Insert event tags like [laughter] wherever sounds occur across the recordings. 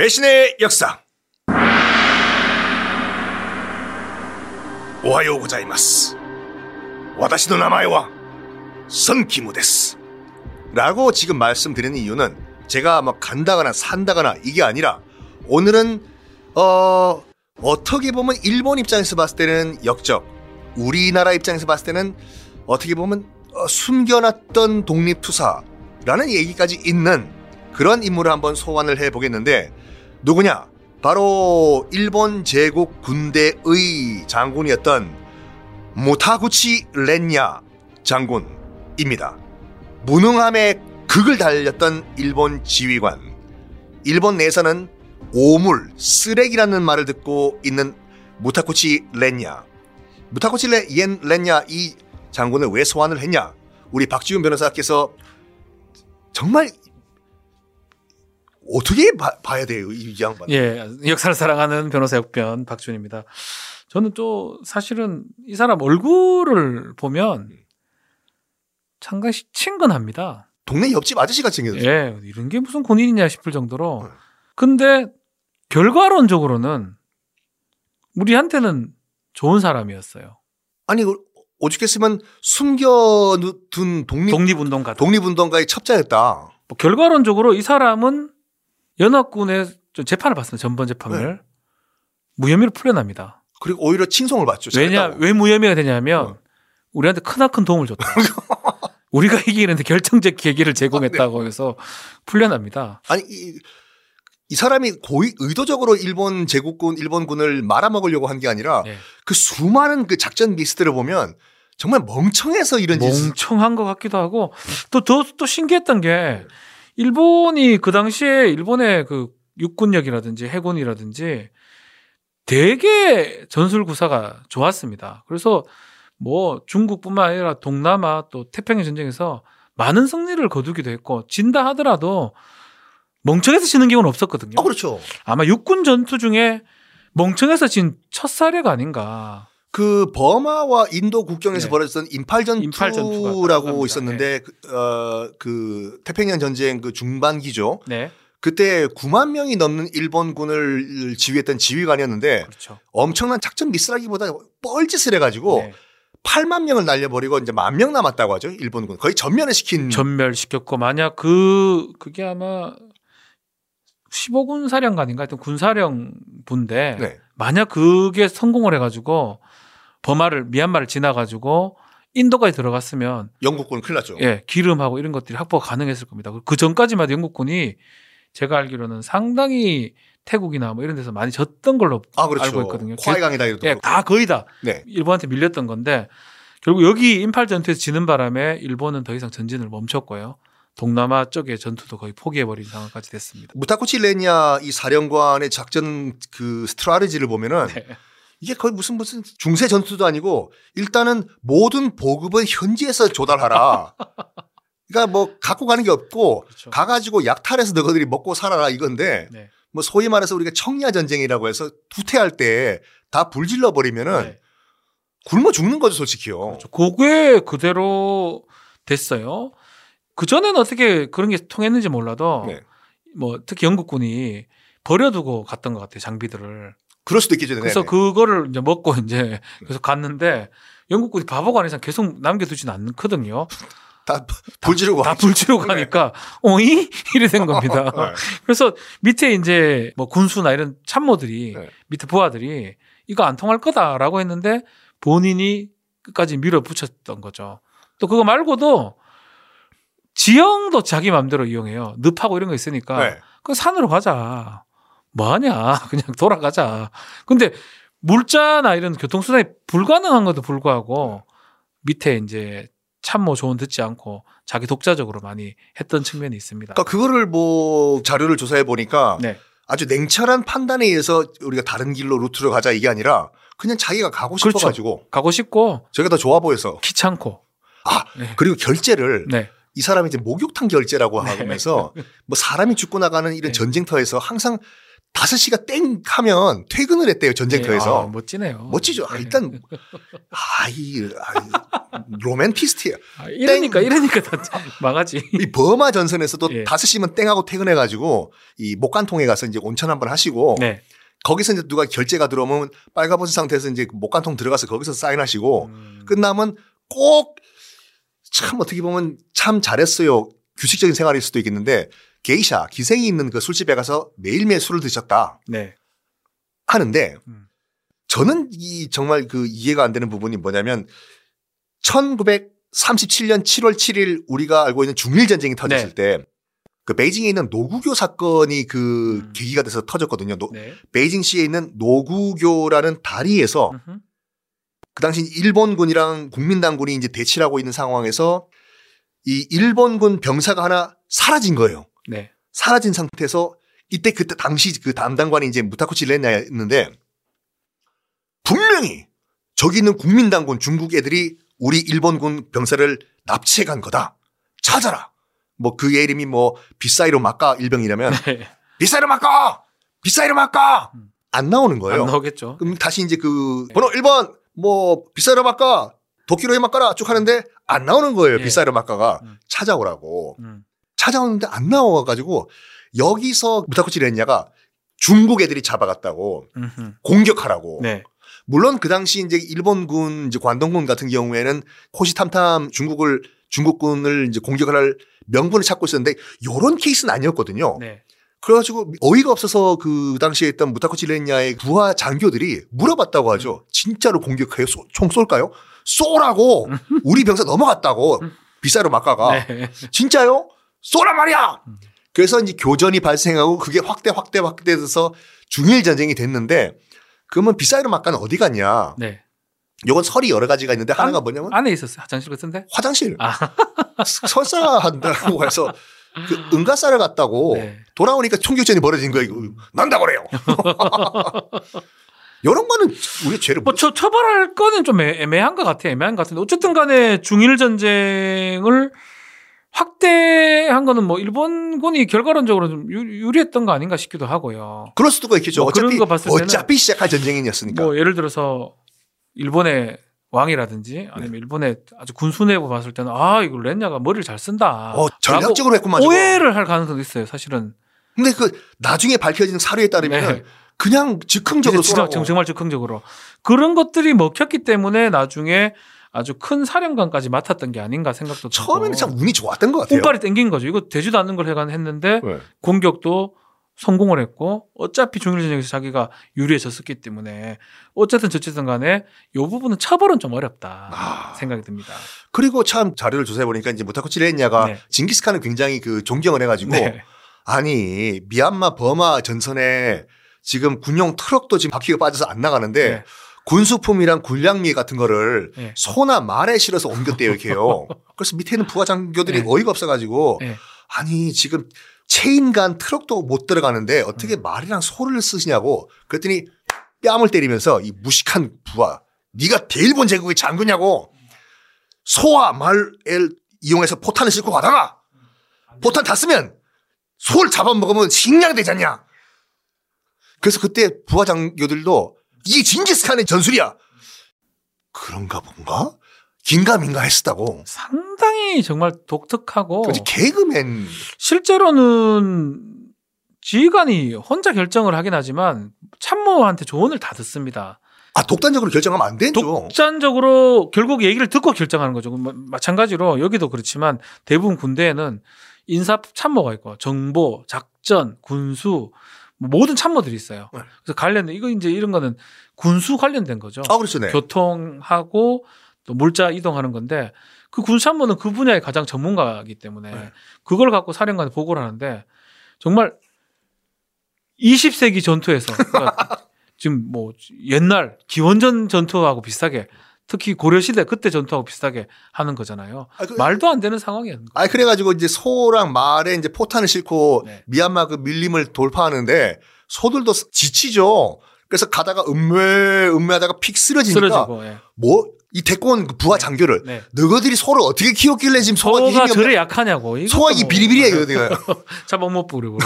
배신의 역사. 오하요 고자이마스. 와다시노 나마에와 선키무 데스. 라고 지금 말씀드리는 이유는 제가 막 간다거나 산다거나 이게 아니라 오늘은 어 어떻게 보면 일본 입장에서 봤을 때는 역적, 우리나라 입장에서 봤을 때는 어떻게 보면 어, 숨겨놨던 독립투사라는 얘기까지 있는 그런 인물을 한번 소환을 해보겠는데 누구냐? 바로 일본 제국 군대의 장군이었던 모타구치 렌야 장군입니다. 무능함의 극을 달렸던 일본 지휘관. 일본 내에서는 오물, 쓰레기라는 말을 듣고 있는 무타쿠치 렌야. 무타쿠치 렌, 렌야 이 장군을 왜 소환을 했냐? 우리 박지훈 변호사께서 정말 어떻게 봐, 야 돼요 이 양반? 예, 역사를 사랑하는 변호사 역변 박준입니다. 저는 또 사실은 이 사람 얼굴을 보면 상당히 친근합니다. 동네 옆집 아저씨 같이 생겼어요. 예, 이런 게 무슨 군인이냐 싶을 정도로. 네. 근데 결과론적으로는 우리한테는 좋은 사람이었어요. 아니 그 오죽했으면 숨겨둔 독립 독립운동가. 독립운동가의 첩자였다. 뭐 결과론적으로 이 사람은 연합군의 좀 재판을 받습니다. 전번 재판을 네. 무혐의로 풀려납니다. 그리고 오히려 칭송을 받죠. 왜냐 잘했다고. 왜 무혐의가 되냐면 어. 우리한테 크나큰 도움을 줬다. [laughs] 우리가 이기는데 결정적 계기를 제공했다고 해서 풀려납니다. 아니 이, 이 사람이 고의 의도적으로 일본 제국군 일본군을 말아먹으려고 한 게 아니라 예. 그 수많은 그 작전 미스들을 보면 정말 멍청해서 이런 짓을 멍청한 것 같기도 하고 또더또 신기했던 게 일본이 그 당시에 일본의 그 육군력이라든지 해군이라든지 되게 전술 구사가 좋았습니다. 그래서 뭐 중국뿐만 아니라 동남아 또 태평양 전쟁에서 많은 승리를 거두기도 했고 진다 하더라도 멍청해서 지는 경우는 없었거든요. 어 그렇죠. 아마 육군 전투 중에 멍청해서 진 첫 사례가 아닌가. 그 버마와 인도 국경에서 네. 벌어졌던 인팔 인팔 전투가 전투라고 가깝습니다. 있었는데 그, 어, 그 태평양 전쟁 그 중반기죠. 네, 그때 9만 명이 넘는 일본군을 지휘했던 지휘관이었는데 그렇죠. 엄청난 작전 미스라기보다 뻘짓을 해가지고 네. 8만 명을 날려버리고 이제 만 명 남았다고 하죠 일본군 거의 전면을 시킨 전멸시켰고 만약 그 그게 아마 15군 사령관인가 하여튼 군사령 부인데 네. 만약 그게 성공을 해가지고 버마를 미얀마를 지나가지고 인도까지 들어갔으면 영국군은 큰일 났죠. 예 기름하고 이런 것들이 확보가 가능했을 겁니다. 그 전까지만 해도 영국군이 제가 알기로는 상당히 태국이나 뭐 이런 데서 많이 졌던 걸로 아 그렇죠. 알고 있거든요. 콰이강이다 이러도 예, 다 거의 다 네. 일본한테 밀렸던 건데 결국 여기 인팔 전투에서 지는 바람에 일본은 더 이상 전진을 멈췄고요. 동남아 쪽의 전투도 거의 포기해버린 상황까지 됐습니다. 무타쿠치 레냐 이 사령관의 작전 그 스트라테지를 보면은 네. 이게 거의 무슨 무슨 중세 전투도 아니고 일단은 모든 보급은 현지에서 조달하라. [laughs] 그러니까 뭐 갖고 가는 게 없고 그렇죠. 가가지고 약탈해서 너희들이 먹고 살아라 이건데 네. 뭐 소위 말해서 우리가 청야 전쟁이라고 해서 후퇴할 때 다 불질러 버리면은 네. 굶어 죽는 거죠 솔직히요. 그렇죠. 그게 그대로 됐어요. 그 전에는 어떻게 그런 게 통했는지 몰라도 네. 뭐 특히 영국군이 버려두고 갔던 것 같아요 장비들을. 그럴 수도 있겠죠. 그래서 네네. 그거를 이제 먹고 이제 계속 갔는데 영국군이 바보가 아닌 이상 계속 남겨두지는 않거든요. 다 불지르고 다 불지르고 가니까 어이 이래 된 겁니다. [laughs] 네. 그래서 밑에 이제 뭐 군수나 이런 참모들이 네. 밑에 부하들이 이거 안 통할 거다라고 했는데 본인이 끝까지 밀어붙였던 거죠. 또 그거 말고도 지형도 자기 마음대로 이용해요. 늪하고 이런 거 있으니까 네. 그 산으로 가자. 뭐 하냐? [laughs] 그냥 돌아가자. 근데 물자나 이런 교통수단이 불가능한 것도 불구하고 밑에 이제 참모 조언 듣지 않고 자기 독자적으로 많이 했던 측면이 있습니다. 그러니까 그거를 뭐 자료를 조사해 보니까 네. 아주 냉철한 판단에 의해서 우리가 다른 길로 루트로 가자 이게 아니라 그냥 자기가 가고 그렇죠. 싶어 가지고 가고 싶고 저게 더 좋아 보여서 귀찮고. 아 네. 그리고 결제를 네. 이 사람이 이제 목욕탕 결제라고 네. 하면서 뭐 사람이 죽고 나가는 이런 네. 전쟁터에서 항상 5시가 땡 하면 퇴근을 했대요, 전쟁터에서. 아, 멋지네요. 멋지죠. 아, 네. 일단, 아, 이, 아, 이 로맨티스트예요. 아, 이러니까 이러니까 다 망하지. 이 버마 전선에서도 예. 5시면 땡하고 퇴근해가지고 이 목간통에 가서 이제 온천 한번 하시고 네. 거기서 이제 누가 결제가 들어오면 빨가벗은 상태에서 이제 목간통 들어가서 거기서 사인하시고 음. 끝나면 꼭 참 어떻게 보면 참 잘했어요. 규칙적인 생활일 수도 있겠는데 게이샤 기생이 있는 그 술집에 가서 매일매일 술을 드셨다 네. 하는데 음. 저는 이 정말 그 이해가 안 되는 부분이 뭐냐면 1937년 7월 7일 우리가 알고 있는 중일 전쟁이 터졌을 때그 베이징에 있는 노구교 사건이 그 음. 계기가 돼서 터졌거든요. 노- 네. 베이징시에 있는 노구교라는 다리에서 음흠. 그 당시 일본군이랑 국민당군이 이제 대치를 하고 있는 상황에서 이 일본군 병사가 하나 사라진 거예요. 네. 사라진 상태에서 이때 그때 당시 그 담당관이 이제 무타쿠치 렌야였는데 분명히 저기 있는 국민당군 중국 애들이 우리 일본군 병사를 납치해 간 거다. 찾아라. 뭐그 이름이 뭐 비사이로 막가 일병이라면 네. 비사이로 막가! 비사이로 막가! 음. 안 나오는 거예요. 안 나오겠죠. 그럼 다시 이제 그 번호 1번 뭐 비싸려 막가 도끼로에 막가라 쭉 하는데 안 나오는 거예요. 예. 비싸려 막가가 음. 찾아오라고 음. 찾아오는데 안 나와가지고 여기서 무타쿠치 렌야가 중국 애들이 잡아갔다고 음흠. 공격하라고. 네. 물론 그 당시 이제 일본군 이제 관동군 같은 경우에는 호시탐탐 중국을 중국군을 이제 공격을 할 명분을 찾고 있었는데 요런 케이스는 아니었거든요. 네. 그래가지고 어이가 없어서 그 당시에 있던 무타코치 렌야의 부하 장교들이 물어봤다고 하죠. 진짜로 공격해요? 쏘- 총 쏠까요? 쏘라고! 우리 병사 넘어갔다고. 비싸로 막가가. 네. 진짜요? 쏘란 말이야! 음. 그래서 이제 교전이 발생하고 그게 확대, 확대, 확대돼서 중일 전쟁이 됐는데 그러면 비싸로 막가는 어디 갔냐? 네. 요건 설이 여러 가지가 있는데 하나가 뭐냐면 안에 있었어요. 화장실 같은데? 화장실. 아. 설사한다고 해서 그 응가사를 갔다고 네. 돌아오니까 총격전이 벌어진 거예요. 난다 그래요. [laughs] 이런 거는 우리 죄를 뭐 처, 처벌할 거는 좀 애- 애매한 것 같아요. 애매한 것 같은데 어쨌든 간에 중일 전쟁을 확대한 거는 뭐 일본군이 결과론적으로 좀 유- 유리했던 거 아닌가 싶기도 하고요. 그럴 수도 있겠죠. 뭐 어차피 어차피 시작할 전쟁이었으니까. 뭐 예를 들어서 일본의 왕이라든지 아니면 일본의 아주 군수 내부 봤을 때는 아 이거 렌야가 머리를 잘 쓴다. 어, 전략적으로 했구만. 오해를 할 가능성도 있어요. 사실은. 근데 그 나중에 밝혀진 사료에 따르면 네. 그냥 즉흥적으로 쏘라고. 정말 즉흥적으로 그런 것들이 먹혔기 때문에 나중에 아주 큰 사령관까지 맡았던 게 아닌가 생각도 들고 처음에는 참 운이 좋았던 것 같아요. 운빨이 땡긴 거죠. 이거 되지도 않는 걸 해간 했는데 네. 공격도 성공을 했고 어차피 중일전쟁에서 자기가 유리해졌었기 때문에 어쨌든 저쨌든 간에 이 부분은 처벌은 좀 어렵다 아. 생각이 듭니다. 그리고 참 자료를 조사해 보니까 이제 무타코치 렌야가 네. 징기스칸을 굉장히 그 존경을 해가지고 네. 아니 미얀마 버마 전선에 지금 군용 트럭도 지금 바퀴가 빠져서 안 나가는데 네. 군수품이랑 군량미 같은 거를 네. 소나 말에 실어서 옮겼대요 이렇게요. [laughs] 그래서 밑에 있는 부하 장교들이 네. 어이가 없어가지고 네. 아니 지금 체인간 트럭도 못 들어가는데 어떻게 음. 말이랑 소를 쓰시냐고 그랬더니 뺨을 때리면서 이 무식한 부하 네가 대일본 제국의 장군냐고 소와 말을 이용해서 포탄을 싣고 가다가 포탄 다 쓰면 소를 잡아먹으면 식량되지 않냐. 그래서 그때 부하 장교들도 이게 징기스칸의 전술이야. 그런가 본가 긴가민가 했었다고 상당히 정말 독특하고 개그맨 실제로는 지휘관이 혼자 결정을 하긴 하지만 참모한테 조언을 다 듣습니다. 아 독단적으로 결정하면 안 되죠. 독단적으로 결국 얘기를 듣고 결정하는 거죠. 마- 마찬가지로 여기도 그렇지만 대부분 군대에는 인사 참모가 있고 정보, 작전, 군수 뭐 모든 참모들이 있어요. 네. 그래서 관련된 이거 이제 이런 거는 군수 관련된 거죠. 아 그렇죠, 네. 교통하고 또 물자 이동하는 건데 그 군참모는 그 분야의 가장 전문가이기 때문에 네. 그걸 갖고 사령관에 보고를 하는데 정말 20세기 전투에서 [laughs] 그러니까 지금 뭐 옛날 기원전 전투하고 비슷하게 특히 고려 시대 그때 전투하고 비슷하게 하는 거잖아요. 아, 그, 말도 안 되는 상황이었는 거예요. 아 그래가지고 이제 소랑 말에 이제 포탄을 싣고 네. 미얀마 그 밀림을 돌파하는데 소들도 지치죠. 그래서 가다가 음메 음메하다가 픽 쓰러지니까 쓰러지고 예. 뭐 이온그 부하 장교를 네. 너희들이 소를 어떻게 키웠길래 지금 소가 소가? 저래 약하냐고. 소가 이뭐 비리비리해요, 내가. [laughs] 잡아못 부리고.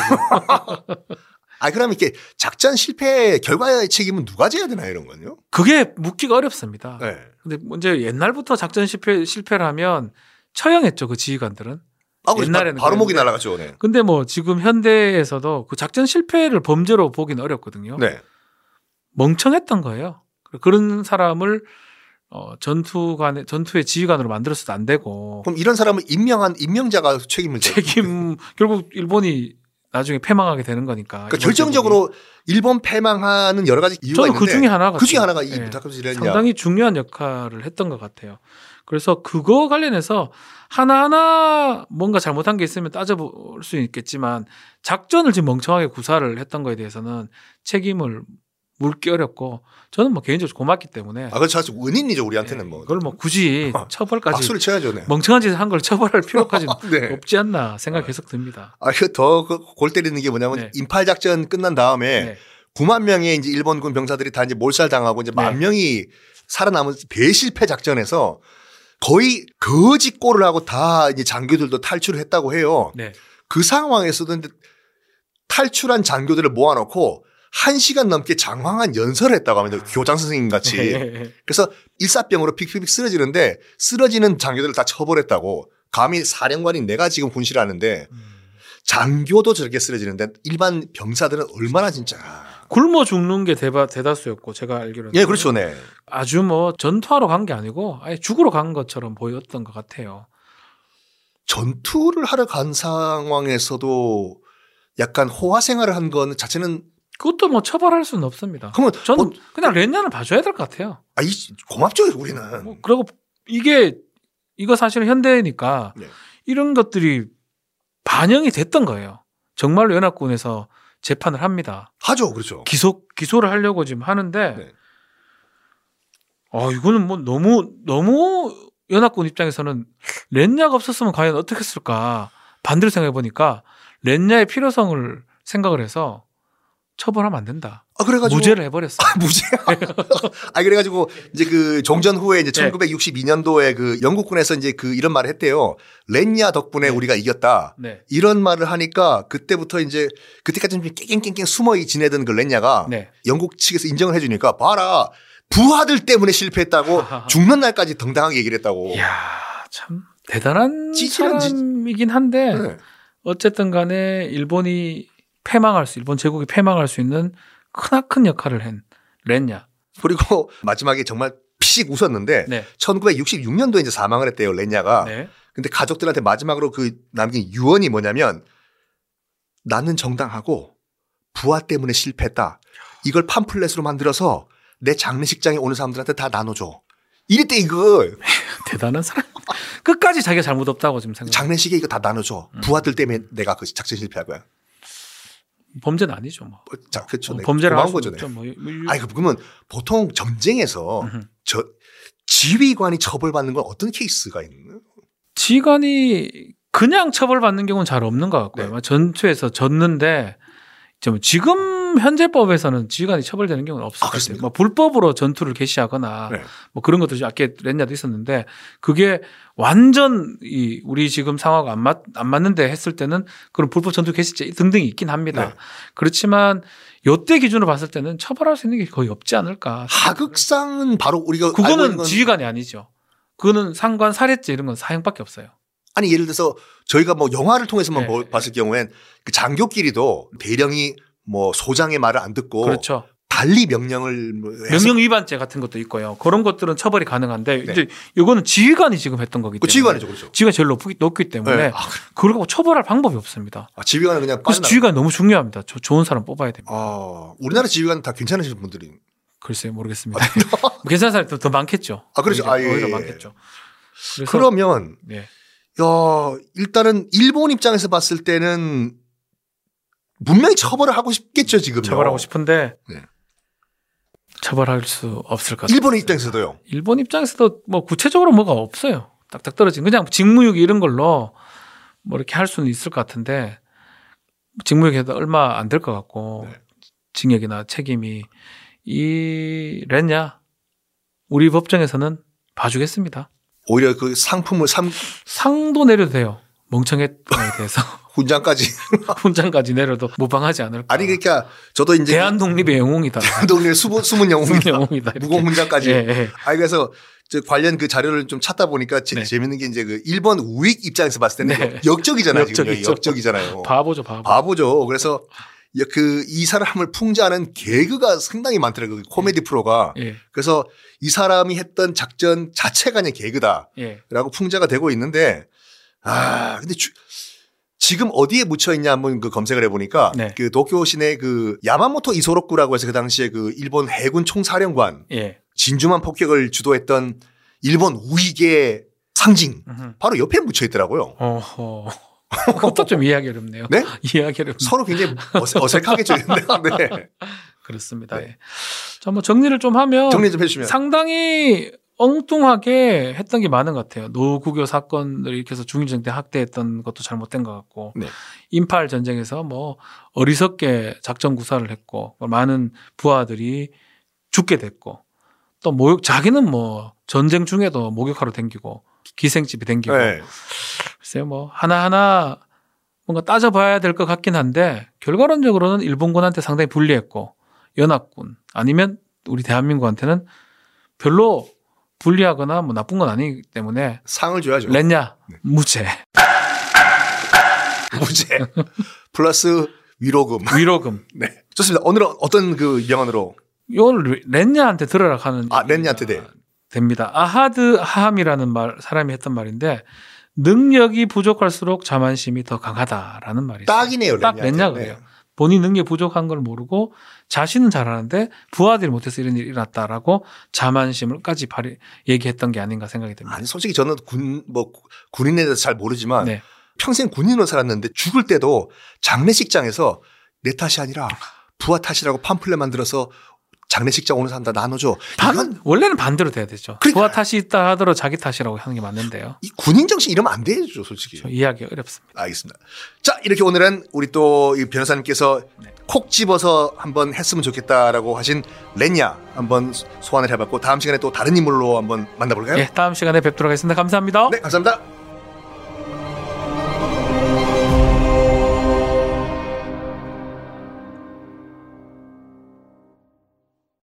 아 그럼 이렇게 작전 실패 결과의 책임은 누가 져야 되나 이런 건요? 그게 묻기가 어렵습니다. 네. 근데 문제 옛날부터 작전 실패 실패를 하면 처형했죠 그 지휘관들은. 아, 그래서 옛날에는 바, 로 목이. 날아갔죠. 네. 근데 뭐 지금 현대에서도 그 작전 실패를 범죄로 보기는 어렵거든요. 네. 멍청했던 거예요. 그런 사람을 어, 전투관의 전투의 지휘관으로 만들어서도 안 되고 그럼 이런 사람을 임명한 임명자가 책임을. 책임 결국 일본이 나중에 패망하게 되는 거니까. 그러니까 결정적으로 일본 패망하는 여러 가지 이유가 저는 그 있는데 중에 하나가 그 중에 하나가 이 이랬냐. 상당히 중요한 역할을 했던 것 같아요. 그래서 그거 관련해서 하나하나 뭔가 잘못한 게 있으면 따져볼 수 있겠지만 작전을 지금 멍청하게 구사를 했던 거에 대해서는 책임을 물기 어렵고 저는 뭐 개인적으로 고맙기 때문에 아, 그렇죠. 사실 은인이죠 우리한테는 예, 뭐. 그걸 뭐 굳이 [laughs] 처벌까지 박수를 쳐야죠. 네. 멍청한 짓을 한 걸 처벌할 [laughs] 필요까지는 네. 없지 않나 생각이 계속 듭니다. 아, 더골 때리는 게 뭐냐면 네. 인팔 작전 끝난 다음에 네. 9만 명의 이제 일본군 병사들이 다 이제 몰살당하고 이제 만 네. 명이 살아남은 대실패 작전에서 거의 거짓 골을 하고 다 이제 장교들도 탈출을 했다고 해요. 네. 그 상황에서도 탈출한 장교들을 모아놓고 한 시간 넘게 장황한 연설을 했다고 합니다. 교장 선생님 같이. 네. 그래서 일사병으로 픽픽픽 쓰러지는데 쓰러지는 장교들을 다 처벌했다고. 감히 사령관인 내가 지금 군시를 하는데 음. 장교도 저렇게 쓰러지는데 일반 병사들은 얼마나 진짜. 굶어 죽는 게 대바, 대다수였고 제가 알기로는 예, 그렇죠. 네. 아주 뭐 전투하러 간 게 아니고 아예 죽으러 간 것처럼 보였던 것 같아요. 전투를 하러 간 상황에서도 약간 호화 생활을 한 건 자체는 그것도 뭐 처벌할 수는 없습니다. 그러면 저는 뭐, 그냥 렌냐는 봐줘야 될 것 같아요. 아, 이, 고맙죠, 우리는. 뭐 그리고 이게 이거 사실은 현대니까 네. 이런 것들이 반영이 됐던 거예요. 정말로 연합군에서 재판을 합니다. 하죠, 그렇죠. 기소 기소를 하려고 지금 하는데 네. 아 이거는 뭐 너무 너무 연합군 입장에서는 렌냐가 없었으면 과연 어떻게 했을까 반대로 생각해 보니까 렌냐의 필요성을 생각을 해서 처벌하면 안 된다. 아, 그래가지고. 무죄를 해버렸어. 아, 무죄. [laughs] 아, 그래가지고 이제 그 종전 후에 이제 네. 1962년도에 그 영국군에서 이제 그 이런 말을 했대요. 렌야 덕분에 네. 우리가 이겼다. 네. 이런 말을 하니까 그때부터 이제 그때까지 좀 깽깽깽깽 숨어 지내던 그 렌야가 네. 영국 측에서 인정을 해주니까 봐라 부하들 때문에 실패했다고 하하하. 죽는 날까지 당당하게 얘기를 했다고. 이야 참 대단한 찌질한 짓. 사람이긴 한데 네. 어쨌든 간에 일본이 패망할 수 일본 제국이 패망할 수 있는 크나큰 역할을 한 렌냐. 그리고 [laughs] 마지막에 정말 피식 웃었는데 네. 1966년도에 이제 사망을 했대요 렌야가. 네. 근데 가족들한테 마지막으로 그 남긴 유언이 뭐냐면 나는 정당하고 부하 때문에 실패했다. 이걸 팜플렛으로 만들어서 내 장례식장에 오는 사람들한테 다 나눠줘. 이랬대 이거 [laughs] 대단한 사람. 끝까지 자기가 잘못 없다고 지금 생각. 장례식에 이거 다 나눠줘. 음. 부하들 때문에 내가 그 작전 실패한 거야. 범죄는 아니죠 뭐. 뭐, 자, 그렇죠. 어, 네. 범죄를. 없죠. 네. 뭐. 뭐 아니 그러면 보통 전쟁에서 음흠. 저 지휘관이 처벌받는 건 어떤 케이스가 있나요? 지휘관이 그냥 처벌받는 경우는 잘 없는 것 같고요. 네. 전투에서 졌는데 좀 지금 현재법에서는 지휘관이 처벌되는 경우는 없을 아, 것 같아요. 뭐 불법으로 전투를 개시하거나 네. 뭐 그런 것도 아까 렌냐도 있었는데 그게 완전 이 우리 지금 상황과 안 맞 안 맞는데 했을 때는 그런 불법 전투 개시죄 등등이 있긴 합니다. 네. 그렇지만 요때 기준으로 봤을 때는 처벌할 수 있는 게 거의 없지 않을까. 하극상은 바로 우리가 그거는 건 지휘관이 아니죠. 그거는 상관 살해죄 이런 건 사형밖에 없어요. 아니 예를 들어서 저희가 뭐 영화를 통해서만 네. 보- 봤을 경우엔 그 장교끼리도 대령이 뭐 소장의 말을 안 듣고 그렇죠. 달리 명령을 뭐 명령 위반죄 같은 것도 있고요. 그런 것들은 처벌이 가능한데 네. 이제 이거는 지휘관이 지금 했던 거기 그 때문에 지휘관이죠, 그렇죠. 지휘가 제일 높기, 높기 때문에 네. 아, 그걸 갖고 처벌할 방법이 없습니다. 아, 지휘관은 그냥 그래서. 지휘관이 너무 중요합니다. 저- 좋은 사람 뽑아야 됩니다. 아, 우리나라 지휘관 다 괜찮으신 분들이. 글쎄요 모르겠습니다. [laughs] 뭐 괜찮은 사람이 더, 더 많겠죠. 아, 그렇죠. 오히려, 아, 예, 예. 많겠죠. 그러면 네. 야 일단은 일본 입장에서 봤을 때는 분명히 처벌을 하고 싶겠죠 지금. 처벌하고 싶은데 네. 처벌할 수 없을 것 같아요. 일본의 입장에서도요. 일본 입장에서도 뭐 구체적으로 뭐가 없어요. 딱딱 떨어진 그냥 직무유기 이런 걸로 뭐 이렇게 할 수는 있을 것 같은데 직무유기에도 얼마 안 될 것 같고 네. 징역이나 책임이 이 랬냐 우리 법정에서는 봐주겠습니다. 오히려 그 상품을 삼 상도 내려도 돼요. 멍청했에 대해서 [laughs] 훈장까지. [laughs] 훈장까지 내려도 무방하지 않을까. 아니 그러니까 저도 이제 대한 독립의 영웅이다. [laughs] 대한 독립 수문 숨은 영웅이다. 영웅이다. 무공 훈장까지. 예, 예. 아니 그래서 저 관련 그 자료를 좀 찾다 보니까 제, 네. 재밌는 게 이제 그 일본 우익 입장에서 봤을 때는 네. 역적이잖아요. 지금 역적이죠. 역적이잖아요. 바보죠, 바보. 바보죠. 그래서 그이 사람을 풍자하는 개그가 상당히 많더라고요. 그 코미디 프로가. 예, 그래서 이 사람이 했던 작전 자체가 그냥 개그다라고 예. 풍자가 되고 있는데 아 근데 주- 지금 어디에 묻혀 있냐 한번 그 검색을 해보니까 네. 그 도쿄 시내 그 야마모토 이소로쿠라고 해서 그 당시에 그 일본 해군 총사령관 예. 진주만 폭격을 주도했던 일본 우익의 상징 음흠. 바로 옆에 묻혀 있더라고요. 어허. 그것도 좀 이해하기 어렵네요. 네? [laughs] 이해하기 어렵네요. 서로 굉장히 어색, 어색하게 [laughs] 조였는데 네. 그렇습니다. 네. 예. 자, 뭐 정리를 좀 하면 정리 좀 해주시면 상당히 엉뚱하게 했던 게 많은 것 같아요. 노구교 사건을 해서 중일정 때 학대했던 것도 잘못된 것 같고, 네. 인팔 전쟁에서 뭐 어리석게 작전 구사를 했고, 많은 부하들이 죽게 됐고, 또 모욕 자기는 뭐 전쟁 중에도 목욕하러 댕기고 기생집이 댕기고, 네. 글쎄요 뭐 하나하나 뭔가 따져봐야 될 것 같긴 한데 결과론적으로는 일본군한테 상당히 불리했고 연합군 아니면 우리 대한민국한테는 별로 불리하거나 뭐 나쁜 건 아니기 때문에 상을 줘야죠. les냐 네. 무죄 [laughs] 무죄 플러스 위로금. 위로금 [laughs] 네. 좋습니다. 오늘은 어떤 그 명언으로 이걸 렌냐한테 들으라 하는 아, 렌냐한테 네. 됩니다. 아하드 하함이라는 말 사람이 했던 말인데 능력이 부족할수록 자만심이 더 강하다라는 말이 있어요. 딱이네요. 딱 렌냐한테. 렌냐 그래요. 본인 능력이 부족한 걸 모르고 자신은 잘하는데 부하들이 못해서 이런 일이 일어났다라고 자만심을까지 발휘, 얘기했던 게 아닌가 생각이 듭니다. 아니 솔직히 저는 군 뭐 군인에 대해서 잘 모르지만 네. 평생 군인으로 살았는데 죽을 때도 장례식장에서 내 탓이 아니라 부하 탓이라고 팜플렛 만들어서 장례식장 오는 사람 다 나눠줘. 반, 이건 원래는 반대로 돼야 되죠. 그러니까. 부하 탓이 있다 하더라도 자기 탓이라고 하는 게 맞는데요. 이 군인 정신 이러면 안 되죠, 솔직히. 좀 이해하기 어렵습니다. 알겠습니다. 자, 이렇게 오늘은 우리 또 이 변호사님께서 네. 콕 집어서 한번 했으면 좋겠다라고 하신 렌야 한번 소환을 해봤고 다음 시간에 또 다른 인물로 한번 만나볼까요? 예, 다음 시간에 뵙도록 하겠습니다. 감사합니다. 네, 감사합니다.